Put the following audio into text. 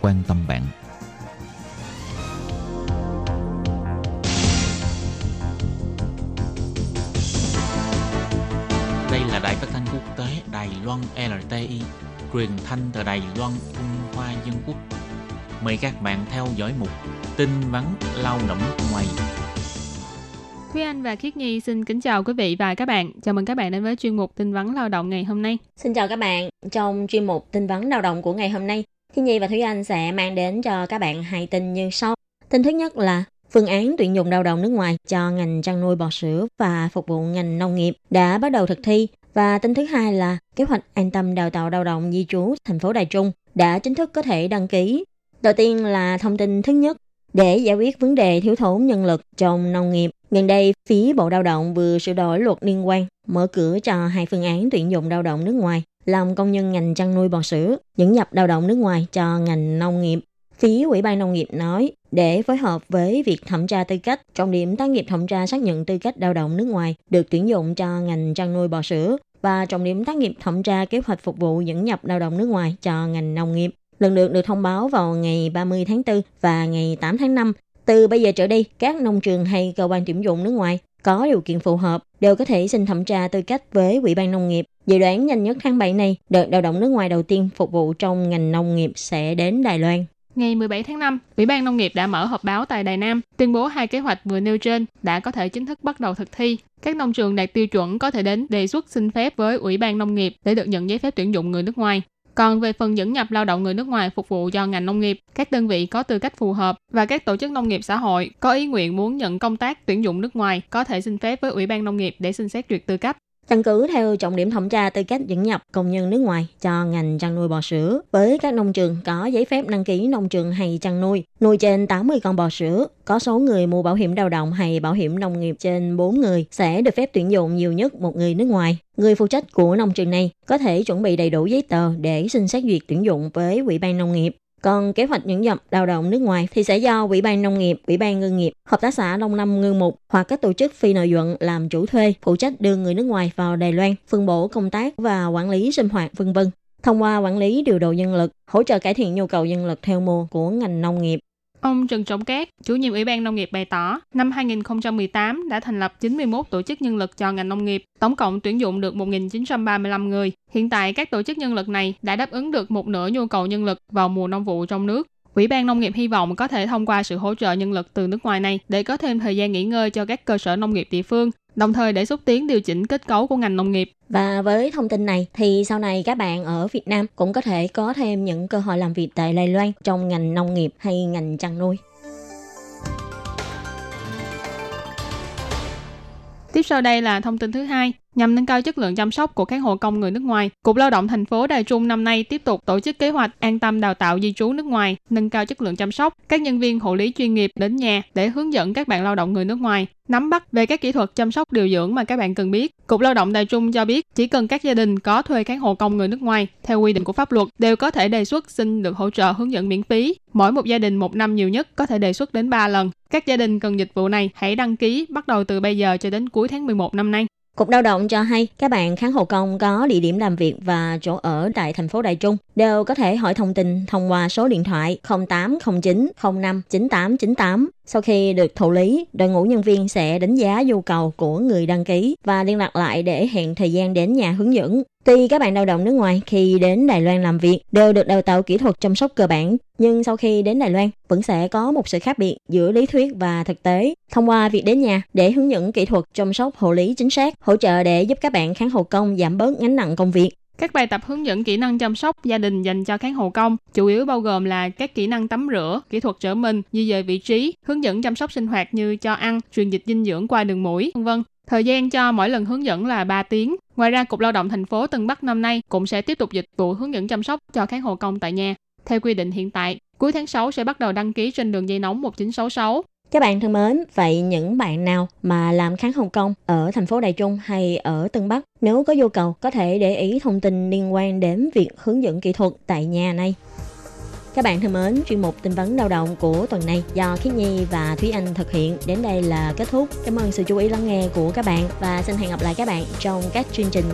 quan tâm bạn. Đây là đài phát thanh quốc tế Đài Loan LTI, truyền thanh từ Đài Loan, Trung Hoa Dân Quốc. Mời các bạn theo dõi mục tin vắn lao động ngoài. Thúy Anh và Khiết Nhi xin kính chào quý vị và các bạn. Chào mừng các bạn đến với chuyên mục tin vắn lao động ngày hôm nay. Xin chào các bạn. Trong chuyên mục tin vắn lao động của ngày hôm nay, Thiên Nhi và Thúy Anh sẽ mang đến cho các bạn hai tin như sau. Tin thứ nhất là Phương án tuyển dụng lao động nước ngoài cho ngành chăn nuôi bò sữa và phục vụ ngành nông nghiệp đã bắt đầu thực thi. Và tin thứ hai là kế hoạch an tâm đào tạo lao động di trú thành phố Đài Trung đã chính thức có thể đăng ký. Đầu tiên là thông tin thứ nhất. Để giải quyết vấn đề thiếu thốn nhân lực trong nông nghiệp, gần đây phía Bộ Lao động vừa sửa đổi luật liên quan, mở cửa cho hai phương án tuyển dụng lao động nước ngoài làm công nhân ngành chăn nuôi bò sữa, dẫn nhập lao động nước ngoài cho ngành nông nghiệp. Phía Ủy ban Nông nghiệp nói, để phối hợp với việc thẩm tra tư cách, trọng điểm tác nghiệp thẩm tra xác nhận tư cách lao động nước ngoài được tuyển dụng cho ngành chăn nuôi bò sữa và trọng điểm tác nghiệp thẩm tra kế hoạch phục vụ dẫn nhập lao động nước ngoài cho ngành nông nghiệp. Lần lượt được thông báo vào ngày 30 tháng 4 và ngày 8 tháng 5. Từ bây giờ trở đi, các nông trường hay cơ quan tuyển dụng nước ngoài có điều kiện phù hợp đều có thể xin thẩm tra tư cách với Ủy ban Nông nghiệp. Dự đoán nhanh nhất tháng 7 này, đợt lao động nước ngoài đầu tiên phục vụ trong ngành nông nghiệp sẽ đến Đài Loan. Ngày 17 tháng 5, Ủy ban Nông nghiệp đã mở họp báo tại Đài Nam, tuyên bố hai kế hoạch vừa nêu trên đã có thể chính thức bắt đầu thực thi. Các nông trường đạt tiêu chuẩn có thể đến đề xuất xin phép với Ủy ban Nông nghiệp để được nhận giấy phép tuyển dụng người nước ngoài. Còn về phần dẫn nhập lao động người nước ngoài phục vụ cho ngành nông nghiệp, các đơn vị có tư cách phù hợp và các tổ chức nông nghiệp xã hội có ý nguyện muốn nhận công tác tuyển dụng nước ngoài có thể xin phép với Ủy ban Nông nghiệp để xin xét duyệt tư cách. Căn cứ theo trọng điểm thẩm tra tư cách dẫn nhập công nhân nước ngoài cho ngành chăn nuôi bò sữa với các nông trường có giấy phép đăng ký nông trường hay chăn nuôi, nuôi trên 80 con bò sữa, có số người mua bảo hiểm lao động hay bảo hiểm nông nghiệp trên 4 người sẽ được phép tuyển dụng nhiều nhất một người nước ngoài. Người phụ trách của nông trường này có thể chuẩn bị đầy đủ giấy tờ để xin xét duyệt tuyển dụng với Ủy ban Nông nghiệp. Còn kế hoạch những dập lao động nước ngoài thì sẽ do Ủy ban Nông nghiệp, Ủy ban Ngư nghiệp, Hợp tác xã nông Lâm Ngư Mục hoặc các tổ chức phi lợi nhuận làm chủ thuê phụ trách đưa người nước ngoài vào Đài Loan, phân bổ công tác và quản lý sinh hoạt vân vân. Thông qua quản lý điều độ nhân lực, hỗ trợ cải thiện nhu cầu nhân lực theo mùa của ngành nông nghiệp. Ông Trần Trọng Cát, chủ nhiệm Ủy ban Nông nghiệp bày tỏ, năm 2018 đã thành lập 91 tổ chức nhân lực cho ngành nông nghiệp, tổng cộng tuyển dụng được 1.935 người. Hiện tại, các tổ chức nhân lực này đã đáp ứng được một nửa nhu cầu nhân lực vào mùa nông vụ trong nước. Ủy ban Nông nghiệp hy vọng có thể thông qua sự hỗ trợ nhân lực từ nước ngoài này để có thêm thời gian nghỉ ngơi cho các cơ sở nông nghiệp địa phương, đồng thời để xúc tiến điều chỉnh kết cấu của ngành nông nghiệp. Và với thông tin này thì sau này các bạn ở Việt Nam cũng có thể có thêm những cơ hội làm việc tại Đài Loan trong ngành nông nghiệp hay ngành chăn nuôi. Tiếp sau đây là thông tin thứ hai. Nhằm nâng cao chất lượng chăm sóc của các hộ công người nước ngoài, Cục Lao động thành phố Đài Trung năm nay tiếp tục tổ chức kế hoạch an tâm đào tạo di trú nước ngoài, nâng cao chất lượng chăm sóc các nhân viên hộ lý chuyên nghiệp đến nhà để hướng dẫn các bạn lao động người nước ngoài nắm bắt về các kỹ thuật chăm sóc điều dưỡng mà các bạn cần biết. Cục Lao động Đài Trung cho biết chỉ cần các gia đình có thuê các hộ công người nước ngoài theo quy định của pháp luật đều có thể đề xuất xin được hỗ trợ hướng dẫn miễn phí. Mỗi một gia đình một năm nhiều nhất có thể đề xuất đến 3 lần. Các gia đình cần dịch vụ này hãy đăng ký bắt đầu từ bây giờ cho đến cuối tháng 11 năm nay. Cục Lao động cho hay các bạn kháng hộ công có địa điểm làm việc và chỗ ở tại thành phố Đài Trung đều có thể hỏi thông tin thông qua số điện thoại 0809 05 9898. Sau khi được thụ lý, đội ngũ nhân viên sẽ đánh giá nhu cầu của người đăng ký và liên lạc lại để hẹn thời gian đến nhà hướng dẫn. Tuy các bạn lao động nước ngoài khi đến Đài Loan làm việc đều được đào tạo kỹ thuật chăm sóc cơ bản, nhưng sau khi đến Đài Loan vẫn sẽ có một sự khác biệt giữa lý thuyết và thực tế. Thông qua việc đến nhà để hướng dẫn kỹ thuật chăm sóc hộ lý chính xác, hỗ trợ để giúp các bạn kháng hộ công giảm bớt gánh nặng công việc. Các bài tập hướng dẫn kỹ năng chăm sóc gia đình dành cho kháng hộ công chủ yếu bao gồm là các kỹ năng tắm rửa, kỹ thuật trở mình, di dời vị trí, hướng dẫn chăm sóc sinh hoạt như cho ăn, truyền dịch dinh dưỡng qua đường mũi, vân vân. Thời gian cho mỗi lần hướng dẫn là 3 tiếng. Ngoài ra, Cục Lao động thành phố Tân Bắc năm nay cũng sẽ tiếp tục dịch vụ hướng dẫn chăm sóc cho kháng hộ công tại nhà. Theo quy định hiện tại, cuối tháng 6 sẽ bắt đầu đăng ký trên đường dây nóng 1966. Các bạn thân mến, vậy những bạn nào mà làm kháng hồng kông ở thành phố Đài Trung hay ở Tân Bắc, nếu có nhu cầu có thể để ý thông tin liên quan đến việc hướng dẫn kỹ thuật tại nhà này. Các bạn thân mến, chuyên mục tin vấn lao động của tuần này do Khiết Nhi và Thúy Anh thực hiện đến đây là kết thúc. Cảm ơn sự chú ý lắng nghe của các bạn và xin hẹn gặp lại các bạn trong các chương trình